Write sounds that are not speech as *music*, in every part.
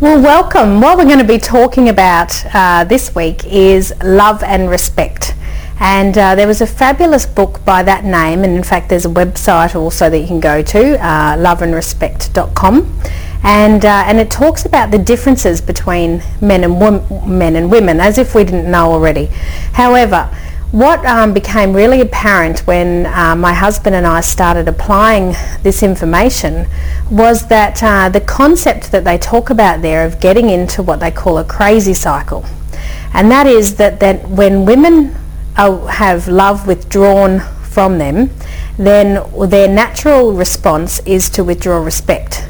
Well, welcome. What we're going to be talking about uh, this week is love and respect. And uh, there was a fabulous book by that name, and in fact, there's a website also that you can go to, uh, loveandrespect.com, and uh, and it talks about the differences between men and men and women, as if we didn't know already. However, what um, became really apparent when uh, my husband and I started applying this information was that uh, the concept that they talk about there of getting into what they call a crazy cycle. And that is that, that when women are, have love withdrawn from them, then their natural response is to withdraw respect.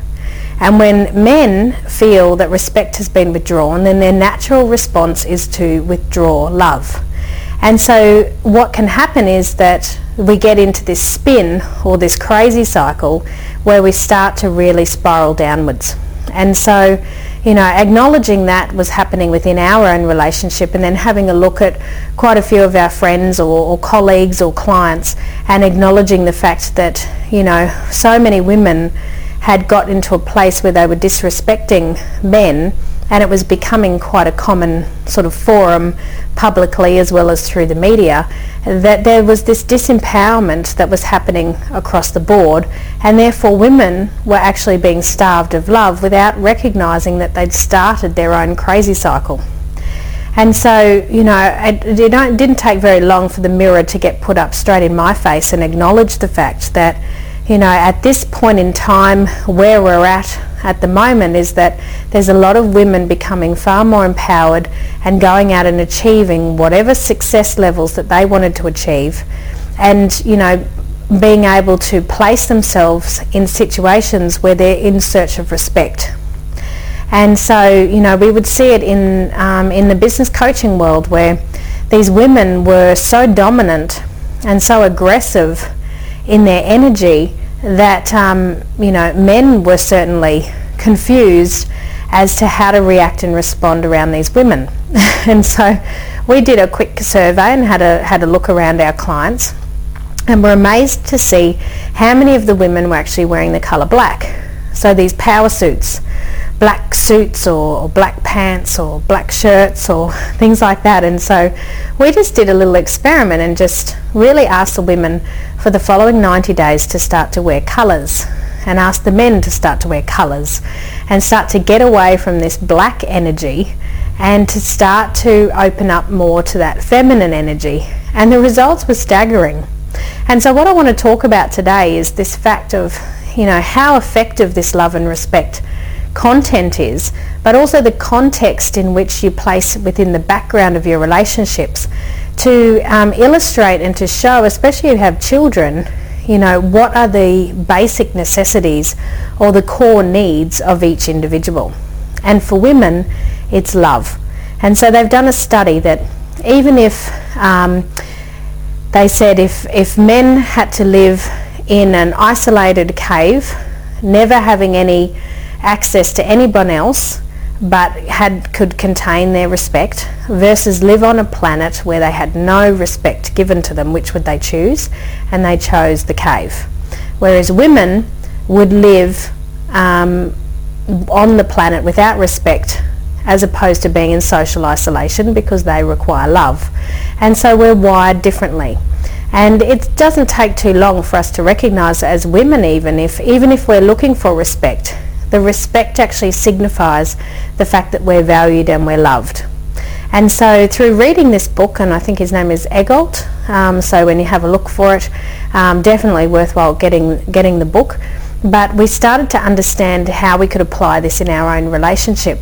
And when men feel that respect has been withdrawn, then their natural response is to withdraw love. And so what can happen is that we get into this spin or this crazy cycle where we start to really spiral downwards. And so, you know, acknowledging that was happening within our own relationship and then having a look at quite a few of our friends or, or colleagues or clients and acknowledging the fact that, you know, so many women had got into a place where they were disrespecting men and it was becoming quite a common sort of forum publicly as well as through the media that there was this disempowerment that was happening across the board and therefore women were actually being starved of love without recognizing that they'd started their own crazy cycle. And so, you know, it, it didn't take very long for the mirror to get put up straight in my face and acknowledge the fact that, you know, at this point in time where we're at at the moment is that there's a lot of women becoming far more empowered and going out and achieving whatever success levels that they wanted to achieve. And you know being able to place themselves in situations where they're in search of respect. And so you know we would see it in um, in the business coaching world where these women were so dominant and so aggressive in their energy that um, you know men were certainly confused as to how to react and respond around these women. *laughs* and so we did a quick survey and had a had a look around our clients and were amazed to see how many of the women were actually wearing the colour black. So these power suits, black suits or, or, black pants or black shirts or *laughs* things like that. And so we just did a little experiment and just really asked the women for the following 90 days to start to wear colours and asked the men to start to wear colours and start to get away from this black energy and to start to open up more to that feminine energy. And the results were staggering. And so what I want to talk about today is this fact of, you know, how effective this love and respect content is, but also the context in which you place within the background of your relationships to um, illustrate and to show, especially if you have children, you know, what are the basic necessities or the core needs of each individual. And for women, it's love. And so they've done a study that even if um, they said if, if men had to live in an isolated cave, never having any access to anyone else but had could contain their respect versus live on a planet where they had no respect given to them which would they choose? And they chose the cave. Whereas women would live um, on the planet without respect as opposed to being in social isolation because they require love. And so we're wired differently. And it doesn't take too long for us to recognize as women even if even if we're looking for respect the respect actually signifies the fact that we're valued and we're loved. And so through reading this book, and I think his name is Eggolt, um, so when you have a look for it, um, definitely worthwhile getting, getting the book. But we started to understand how we could apply this in our own relationship.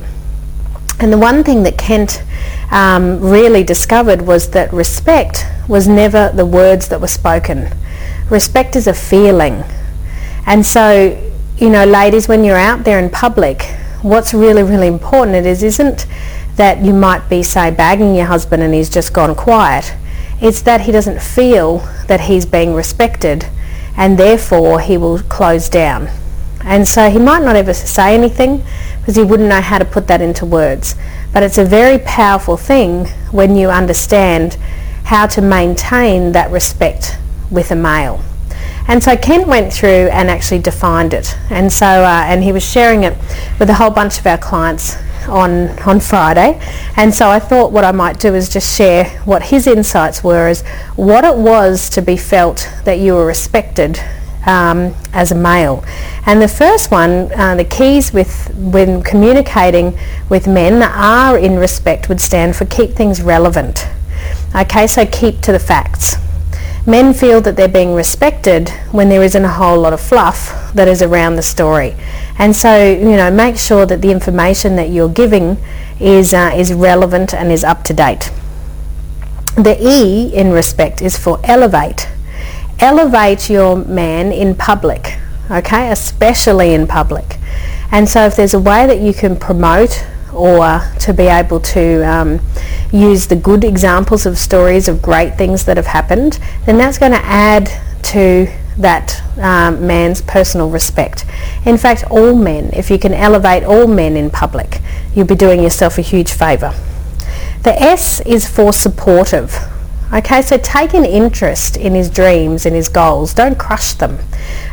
And the one thing that Kent um, really discovered was that respect was never the words that were spoken. Respect is a feeling. And so you know, ladies, when you're out there in public, what's really, really important it is isn't that you might be, say, bagging your husband and he's just gone quiet. It's that he doesn't feel that he's being respected and therefore he will close down. And so he might not ever say anything because he wouldn't know how to put that into words. But it's a very powerful thing when you understand how to maintain that respect with a male. And so Kent went through and actually defined it. And so, uh, and he was sharing it with a whole bunch of our clients on, on Friday. And so I thought what I might do is just share what his insights were as what it was to be felt that you were respected um, as a male. And the first one, uh, the keys with when communicating with men are in respect would stand for keep things relevant. Okay, so keep to the facts. Men feel that they're being respected when there isn't a whole lot of fluff that is around the story. And so, you know, make sure that the information that you're giving is, uh, is relevant and is up to date. The E in respect is for elevate. Elevate your man in public, okay, especially in public. And so if there's a way that you can promote or to be able to um, use the good examples of stories of great things that have happened, then that's going to add to that um, man's personal respect. In fact, all men, if you can elevate all men in public, you'll be doing yourself a huge favour. The S is for supportive. Okay, so take an interest in his dreams and his goals. Don't crush them.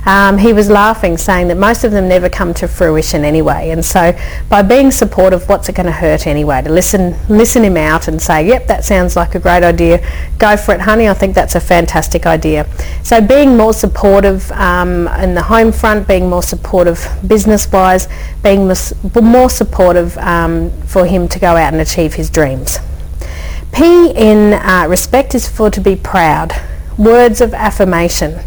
Um, he was laughing, saying that most of them never come to fruition anyway. And so, by being supportive, what's it going to hurt anyway? To listen, listen him out and say, "Yep, that sounds like a great idea. Go for it, honey. I think that's a fantastic idea." So, being more supportive um, in the home front, being more supportive business-wise, being more supportive um, for him to go out and achieve his dreams. P in uh, respect is for to be proud, words of affirmation.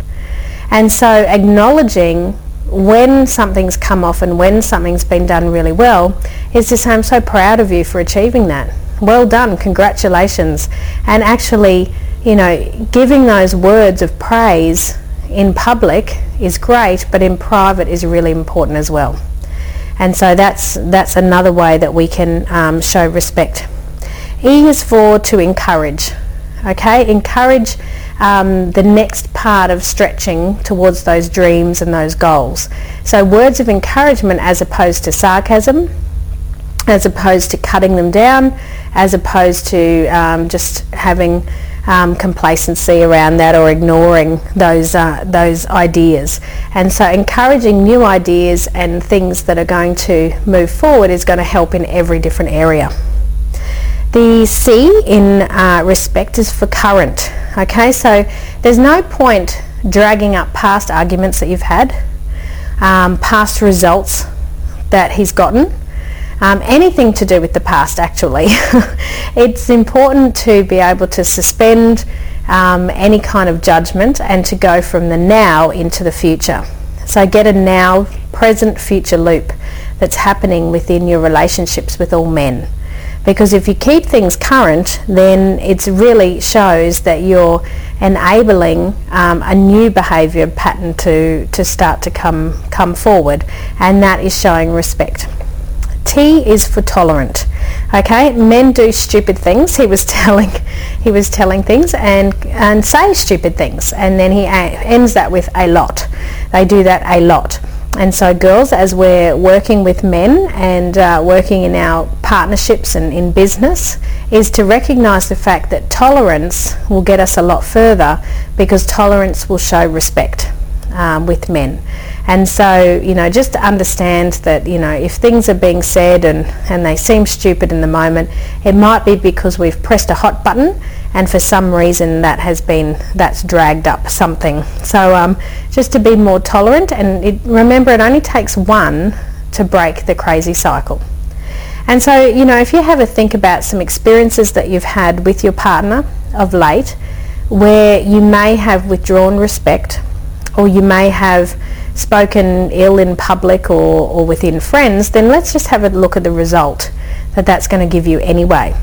And so acknowledging when something's come off and when something's been done really well is to say, I'm so proud of you for achieving that. Well done, congratulations. And actually, you know, giving those words of praise in public is great, but in private is really important as well. And so that's, that's another way that we can um, show respect. E is for to encourage. Okay, encourage um, the next part of stretching towards those dreams and those goals. So words of encouragement as opposed to sarcasm, as opposed to cutting them down, as opposed to um, just having um, complacency around that or ignoring those uh, those ideas. And so encouraging new ideas and things that are going to move forward is going to help in every different area. The C in uh, respect is for current. Okay, so there's no point dragging up past arguments that you've had, um, past results that he's gotten, um, anything to do with the past actually. *laughs* it's important to be able to suspend um, any kind of judgment and to go from the now into the future. So get a now, present, future loop that's happening within your relationships with all men because if you keep things current then it really shows that you're enabling um, a new behaviour pattern to, to start to come, come forward and that is showing respect. T is for tolerant. Okay, men do stupid things. He was *laughs* telling, he was telling things and and say stupid things, and then he ends that with a lot. They do that a lot. And so girls, as we're working with men and uh, working in our partnerships and in business, is to recognise the fact that tolerance will get us a lot further because tolerance will show respect um, with men. And so, you know, just to understand that, you know, if things are being said and, and they seem stupid in the moment, it might be because we've pressed a hot button and for some reason that has been, that's dragged up something. So um, just to be more tolerant and it, remember it only takes one to break the crazy cycle. And so, you know, if you have a think about some experiences that you've had with your partner of late where you may have withdrawn respect or you may have spoken ill in public or, or within friends, then let's just have a look at the result that that's going to give you anyway.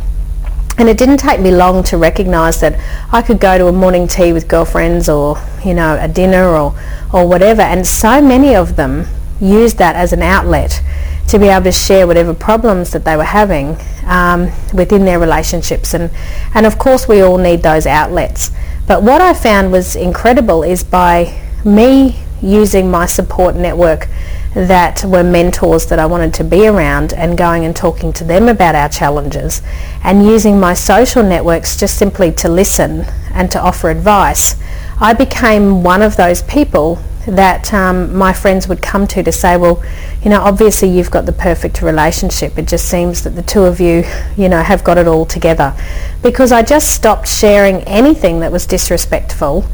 And it didn't take me long to recognise that I could go to a morning tea with girlfriends or, you know, a dinner or, or whatever. And so many of them used that as an outlet to be able to share whatever problems that they were having um, within their relationships. And, and of course we all need those outlets. But what I found was incredible is by me using my support network that were mentors that I wanted to be around and going and talking to them about our challenges and using my social networks just simply to listen and to offer advice, I became one of those people that um, my friends would come to to say, well, you know, obviously you've got the perfect relationship. It just seems that the two of you, you know, have got it all together. Because I just stopped sharing anything that was disrespectful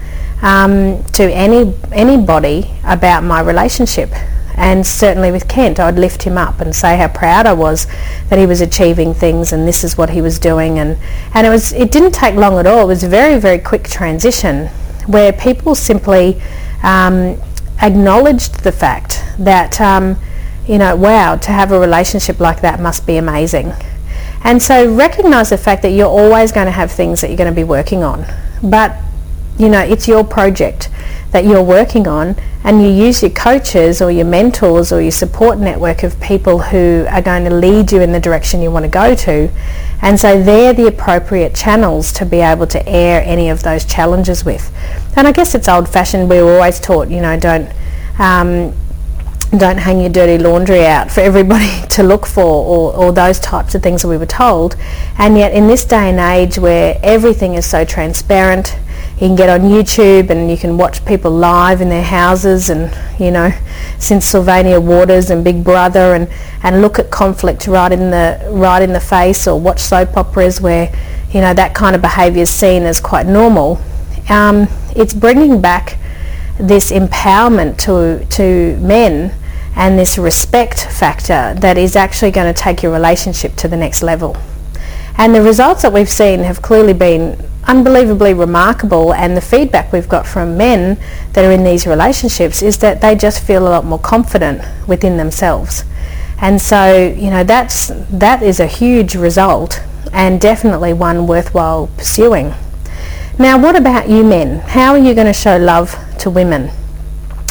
um, to any anybody about my relationship. And certainly with Kent, I'd lift him up and say how proud I was that he was achieving things and this is what he was doing. And, and it, was, it didn't take long at all. It was a very, very quick transition where people simply um, acknowledged the fact that, um, you know, wow, to have a relationship like that must be amazing. And so recognize the fact that you're always going to have things that you're going to be working on. But, you know, it's your project that you're working on and you use your coaches or your mentors or your support network of people who are going to lead you in the direction you want to go to. And so they're the appropriate channels to be able to air any of those challenges with. And I guess it's old-fashioned. We were always taught, you know, don't um, don't hang your dirty laundry out for everybody *laughs* to look for or, or those types of things that we were told. And yet in this day and age where everything is so transparent, you can get on YouTube and you can watch people live in their houses and, you know, since Sylvania Waters and Big Brother and, and look at conflict right in the right in the face or watch soap operas where, you know, that kind of behaviour is seen as quite normal. Um, it's bringing back this empowerment to, to men and this respect factor that is actually going to take your relationship to the next level. And the results that we've seen have clearly been unbelievably remarkable and the feedback we've got from men that are in these relationships is that they just feel a lot more confident within themselves. And so, you know, that's, that is a huge result and definitely one worthwhile pursuing. Now, what about you men? How are you going to show love to women?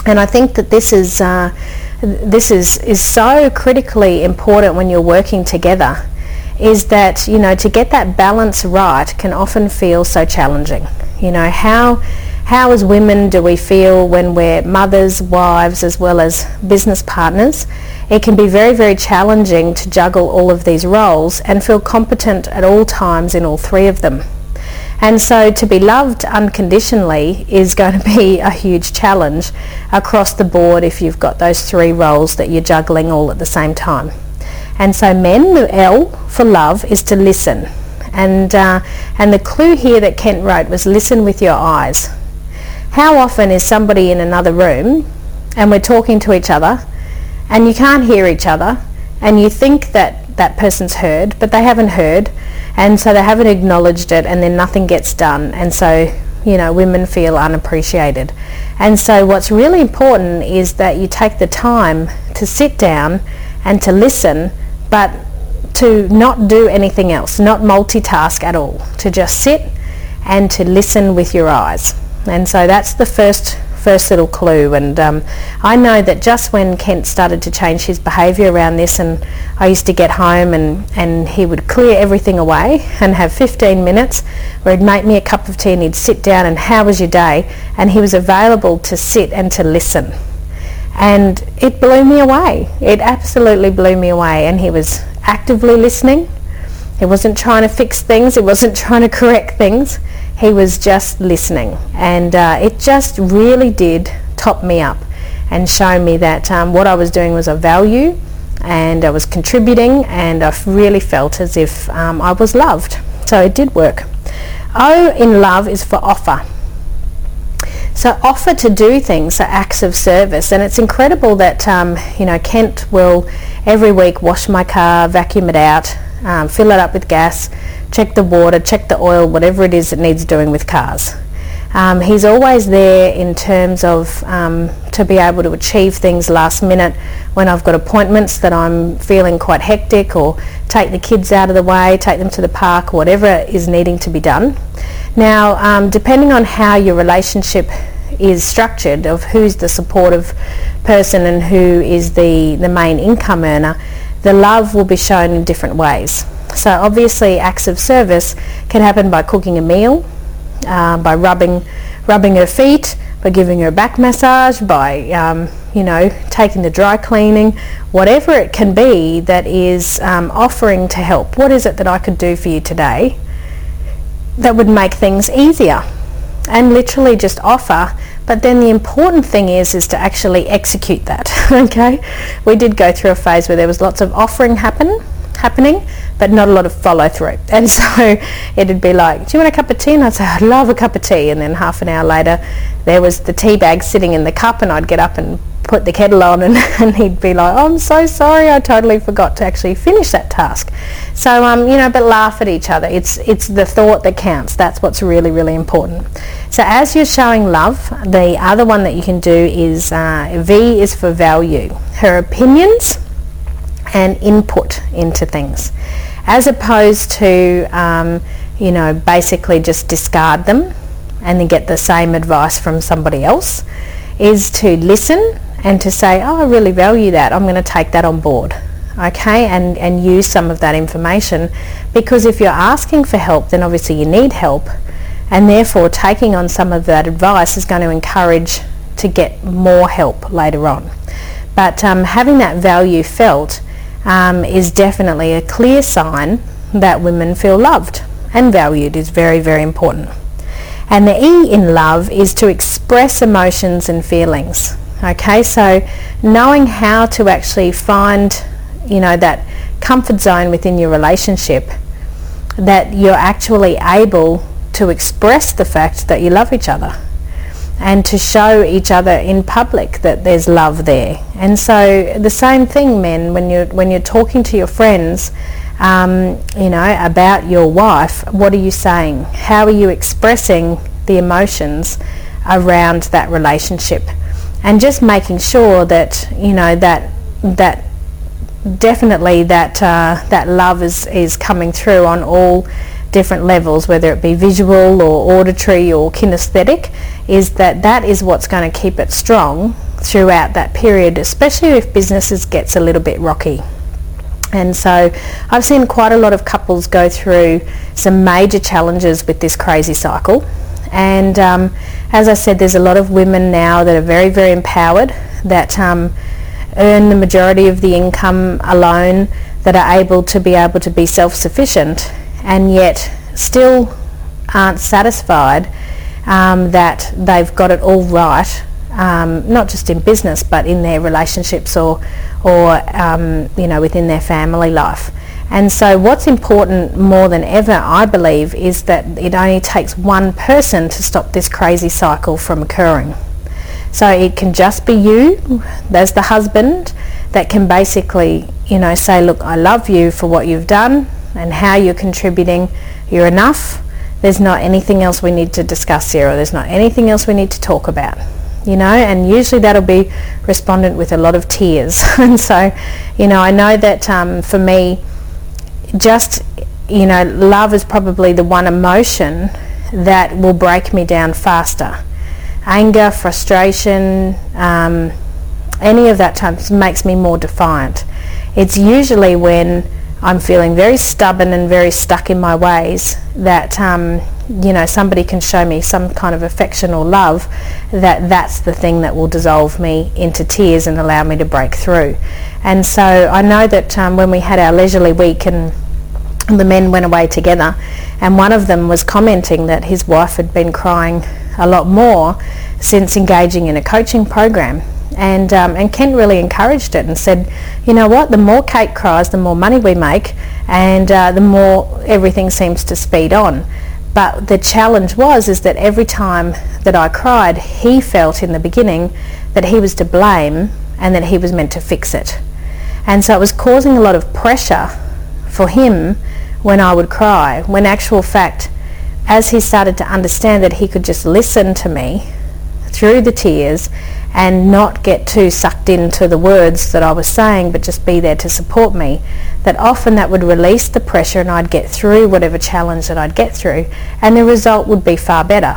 And I think that this is, uh, this is, is so critically important when you're working together is that, you know, to get that balance right can often feel so challenging. You know, how, how as women do we feel when we're mothers, wives, as well as business partners? It can be very, very challenging to juggle all of these roles and feel competent at all times in all three of them. And so to be loved unconditionally is going *laughs* to be a huge challenge across the board if you've got those three roles that you're juggling all at the same time. And so men, the L for love is to listen. And, uh, and the clue here that Kent wrote was listen with your eyes. How often is somebody in another room and we're talking to each other and you can't hear each other and you think that that person's heard but they haven't heard and so they haven't acknowledged it and then nothing gets done and so you know women feel unappreciated and so what's really important is that you take the time to sit down and to listen but to not do anything else, not multitask at all, to just sit and to listen with your eyes. And so that's the first first little clue. And um, I know that just when Kent started to change his behaviour around this and I used to get home and, and he would clear everything away and have 15 minutes where he'd make me a cup of tea and he'd sit down and how was your day? And he was available to sit and to listen and it blew me away. It absolutely blew me away. And he was actively listening. He wasn't trying to fix things. He wasn't *laughs* trying to correct things. He was just listening. And uh, it just really did top me up and show me that um, what I was doing was of value and I was contributing and I really felt as if um, I was loved. So it did work. O in love is for offer. So offer to do things, so acts of service. And it's incredible that, um, you know, Kent will every week wash my car, vacuum it out, um, fill it up with gas, check the water, check the oil, whatever it is that needs doing with cars. Um, he's always there in terms of um, to be able to achieve things last minute when I've got appointments that I'm feeling quite hectic or take the kids out of the way, take them to the park, whatever is needing to be done. Now, um, depending on how your relationship is structured of who's the supportive person and who is the, the main income earner, the love will be shown in different ways. So obviously acts of service can happen by cooking a meal, uh, by rubbing, rubbing her feet, by giving her a back massage, by um, you know taking the dry cleaning, whatever it can be that is um, offering to help. What is it that I could do for you today? That would make things easier. and literally just offer. But then the important thing is is to actually execute that *laughs* okay? We did go through a phase where there was lots of offering happen happening but not a lot of follow through *laughs* and so it'd be like do you want a cup of tea? And I'd say I'd love a cup of tea. And then half an hour later there was the tea bag sitting in the cup and I'd get up and put the kettle on and, *laughs* and he'd be like, oh, I'm so sorry, I totally forgot to actually finish that task. So, um, you know, but laugh at each other. It's, it's the thought that counts. That's what's really, really important. So as you're showing love, the other one that you can do is uh, V is for value. Her opinions and input into things. As opposed to, um, you know, basically just discard them and then get the same advice from somebody else is to listen and to say, oh, I really value that. I'm going to take that on board. Okay, and, and use some of that information because if you're asking for help, then obviously you need help and therefore taking on some of that advice is going to encourage to get more help later on. But um, having that value felt um, is definitely a clear sign that women feel loved and valued is very, very important. And the E in love is to express emotions and feelings. Okay, so knowing how to actually find, you know, that comfort zone within your relationship that you're actually able to express the fact that you love each other and to show each other in public that there's love there. And so the same thing, men, when you're when you're talking to your friends, um, you know, about your wife, what are you saying? How are you expressing the emotions around that relationship? And just making sure that you know that that definitely that uh, that love is is coming through on all different levels, whether it be visual or auditory or kinesthetic, is that that is what's going to keep it strong throughout that period, especially if businesses gets a little bit rocky. And so I've seen quite a lot of couples go through some major challenges with this crazy cycle and um, as I said, there's a lot of women now that are very, very empowered, that um, earn the majority of the income alone, that are able to be able to be self-sufficient, and yet still aren't satisfied um, that they've got it all right, um, not just in business, but in their relationships or, or um, you know, within their family life. And so what's important more than ever, I believe, is that it only takes one person to stop this crazy cycle from occurring. So it can just be you, there's the husband, that can basically, you know, say, look, I love you for what you've done and how you're contributing. You're enough. There's not anything else we need to discuss here or there's not anything else we need to talk about you know, and usually that'll be respondent with a lot of tears. *laughs* and so, you know, I know that um, for me, just, you know, love is probably the one emotion that will break me down faster. Anger, frustration, um, any of that type makes me more defiant. It's usually when I'm feeling very stubborn and very stuck in my ways that um, you know somebody can show me some kind of affection or love that that's the thing that will dissolve me into tears and allow me to break through and so I know that um, when we had our leisurely week and the men went away together and one of them was commenting that his wife had been crying a lot more since engaging in a coaching program and um, and Kent really encouraged it and said, you know what, the more Kate cries, the more money we make, and uh, the more everything seems to speed on. But the challenge was is that every time that I cried, he felt in the beginning that he was to blame and that he was meant to fix it. And so it was causing a lot of pressure for him when I would cry, when actual fact, as he started to understand that he could just listen to me through the tears and not get too sucked into the words that I was saying but just be there to support me that often that would release the pressure and I'd get through whatever challenge that I'd get through and the result would be far better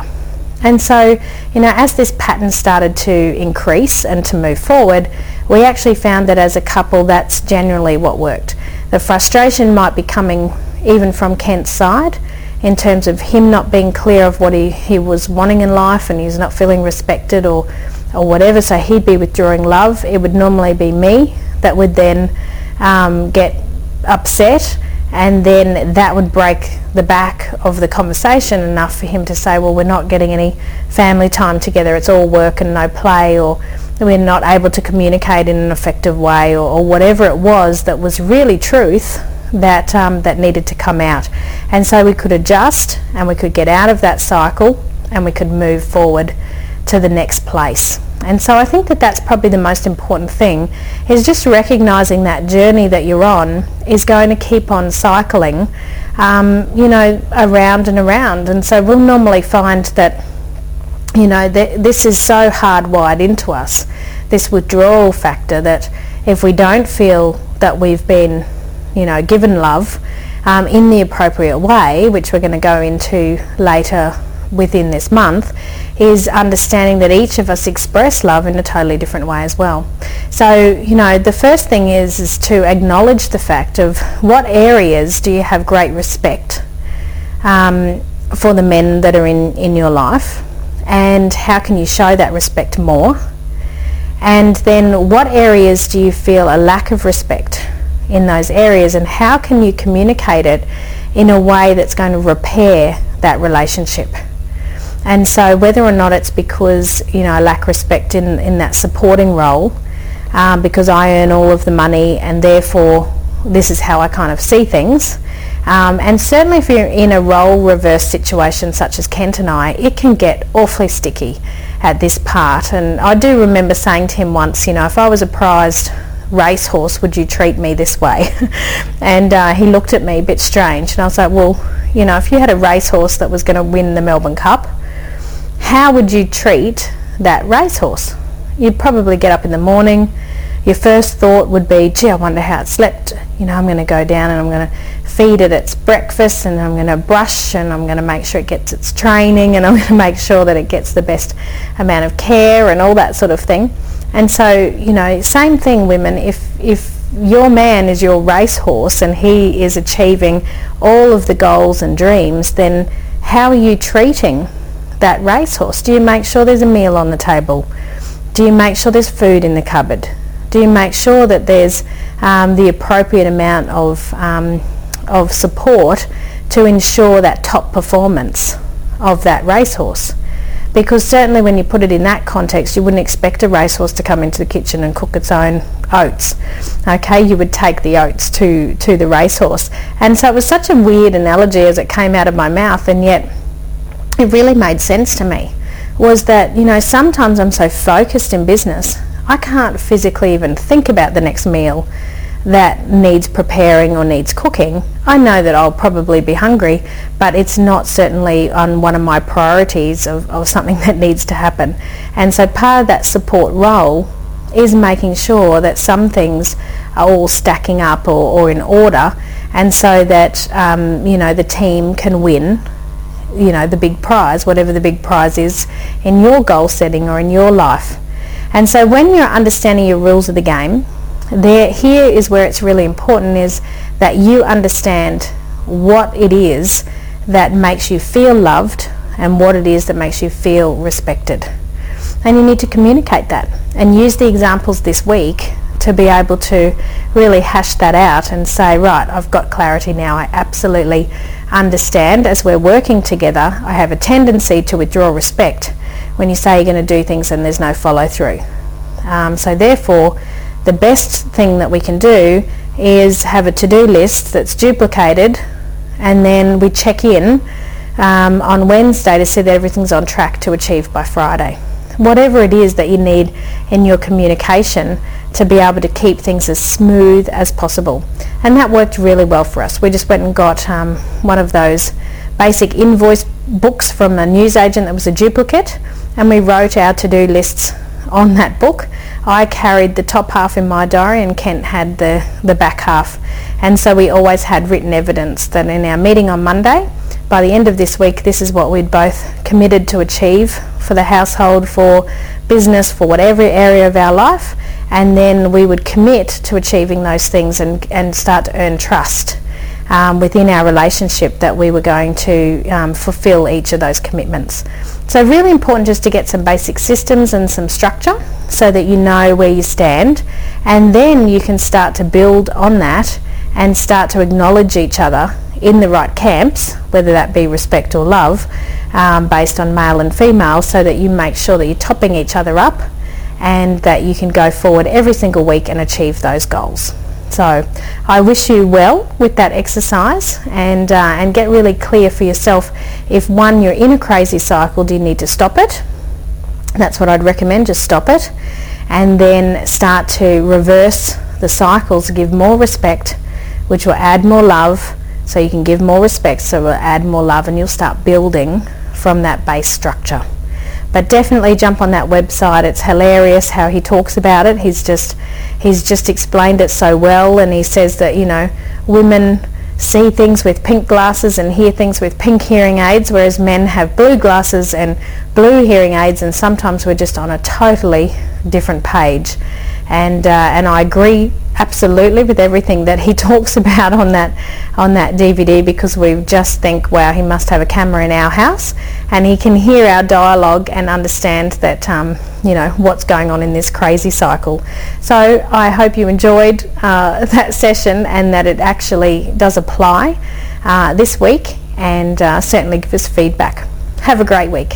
and so you know as this pattern started to increase and to move forward we actually found that as a couple that's generally what worked the frustration might be coming even from Kent's side in terms of him not being clear of what he, he was wanting in life and he's not feeling respected or, or whatever, so he'd be withdrawing love. It would normally be me that would then um, get upset and then that would break the back of the conversation enough for him to say, well, we're not getting any family time together, it's all work and no play, or we're not able to communicate in an effective way, or, or whatever it was that was really truth that, um, that needed to come out. And so we could adjust and we could get out of that cycle and we could move forward to the next place. And so I think that that's probably the most important thing is just recognizing that journey that you're on is going to keep on cycling, um, you know, around and around. And so we'll normally find that, you know, th- this is so hardwired into us, this withdrawal factor that if we don't feel that we've been, you know, given love um, in the appropriate way, which we're going to go into later within this month, is understanding that each of us express love in a totally different way as well. So, you know, the first thing is, is to acknowledge the fact of what areas do you have great respect um, for the men that are in, in your life and how can you show that respect more? And then what areas do you feel a lack of respect in those areas and how can you communicate it in a way that's going to repair that relationship? And so whether or not it's because, you know, I lack respect in, in that supporting role, um, because I earn all of the money and therefore this is how I kind of see things. Um, and certainly if you're in a role reverse situation such as Kent and I, it can get awfully sticky at this part. And I do remember saying to him once, you know, if I was a prized racehorse, would you treat me this way? *laughs* and uh, he looked at me a bit strange. And I was like, well, you know, if you had a racehorse that was going to win the Melbourne Cup, how would you treat that racehorse? You'd probably get up in the morning. Your first thought would be, gee, I wonder how it slept. You know, I'm going to go down and I'm going to feed it its breakfast and I'm going to brush and I'm going to make sure it gets its training and I'm *laughs* going to make sure that it gets the best amount of care and all that sort of thing. And so, you know, same thing women, if, if your man is your racehorse and he is achieving all of the goals and dreams, then how are you treating that racehorse? Do you make sure there's a meal on the table? Do you make sure there's food in the cupboard? Do you make sure that there's um, the appropriate amount of, um, of support to ensure that top performance of that racehorse? Because certainly when you put it in that context, you wouldn't expect a racehorse to come into the kitchen and cook its own oats. Okay, you would take the oats to, to the racehorse. And so it was such a weird analogy as it came out of my mouth, and yet it really made sense to me was that, you know, sometimes I'm so focused in business, I can't physically even think about the next meal that needs preparing or needs cooking. I know that I'll probably be hungry, but it's not certainly on one of my priorities of, of something *laughs* that needs to happen. And so part of that support role is making sure that some things are all stacking up or, or in order and so that um, you know the team can win you know the big prize whatever the big prize is in your goal setting or in your life. And so when you're understanding your rules of the game there here is where it's really important is that you understand what it is that makes you feel loved and what it is that makes you feel respected. And you need to communicate that and use the examples this week to be able to really hash that out and say right I've got clarity now. I absolutely understand as we're working together, I have a tendency to withdraw respect when you say you're going to do things and there's no follow through. Um, so therefore, the best thing that we can do is have a to-do list that's duplicated and then we check in um, on Wednesday to see that everything's on track to achieve by Friday. Whatever it is that you need in your communication to be able to keep things as smooth as possible. And that worked really well for us. We just went and got um, one of those basic invoice books from a newsagent that was a duplicate and we wrote our to-do lists on that book. I carried the top half in my diary and Kent had the, the back half. And so we always had written evidence that in our meeting on Monday, by the end of this week, this is what we'd both committed to achieve for the household, for business, for whatever area of our life and then we would commit to achieving those things and, and start to earn trust um, within our relationship that we were going to um, fulfill each of those commitments. So really important just to get some basic systems and some structure so that you know where you stand and then you can start to build on that and start to acknowledge each other in the right camps, whether that be respect or love, um, based on male and female, so that you make sure that you're topping each other up and that you can go forward every single week and achieve those goals. So I wish you well with that exercise and, uh, and get really clear for yourself if one, you're in a crazy cycle, do you need to stop it? That's what I'd recommend, just stop it. And then start to reverse the cycles, give more respect, which will add more love. So you can give more respect, so it will add more love and you'll start building from that base structure but definitely jump on that website. It's hilarious how he talks about it. He's just he's just explained it so well, and he says that you know women see things with pink glasses and hear things with pink hearing aids, whereas men have blue glasses and blue hearing aids, and sometimes we're just on a totally different page. And uh, and I agree absolutely with everything that he *laughs* talks about on that on that DVD because we just think wow he must have a camera in our house and he can hear our dialogue and understand that um, you know what's going on in this crazy cycle. So I hope you enjoyed uh, *laughs* that session and that it actually does apply uh, this week and uh, certainly give us feedback. Have a great week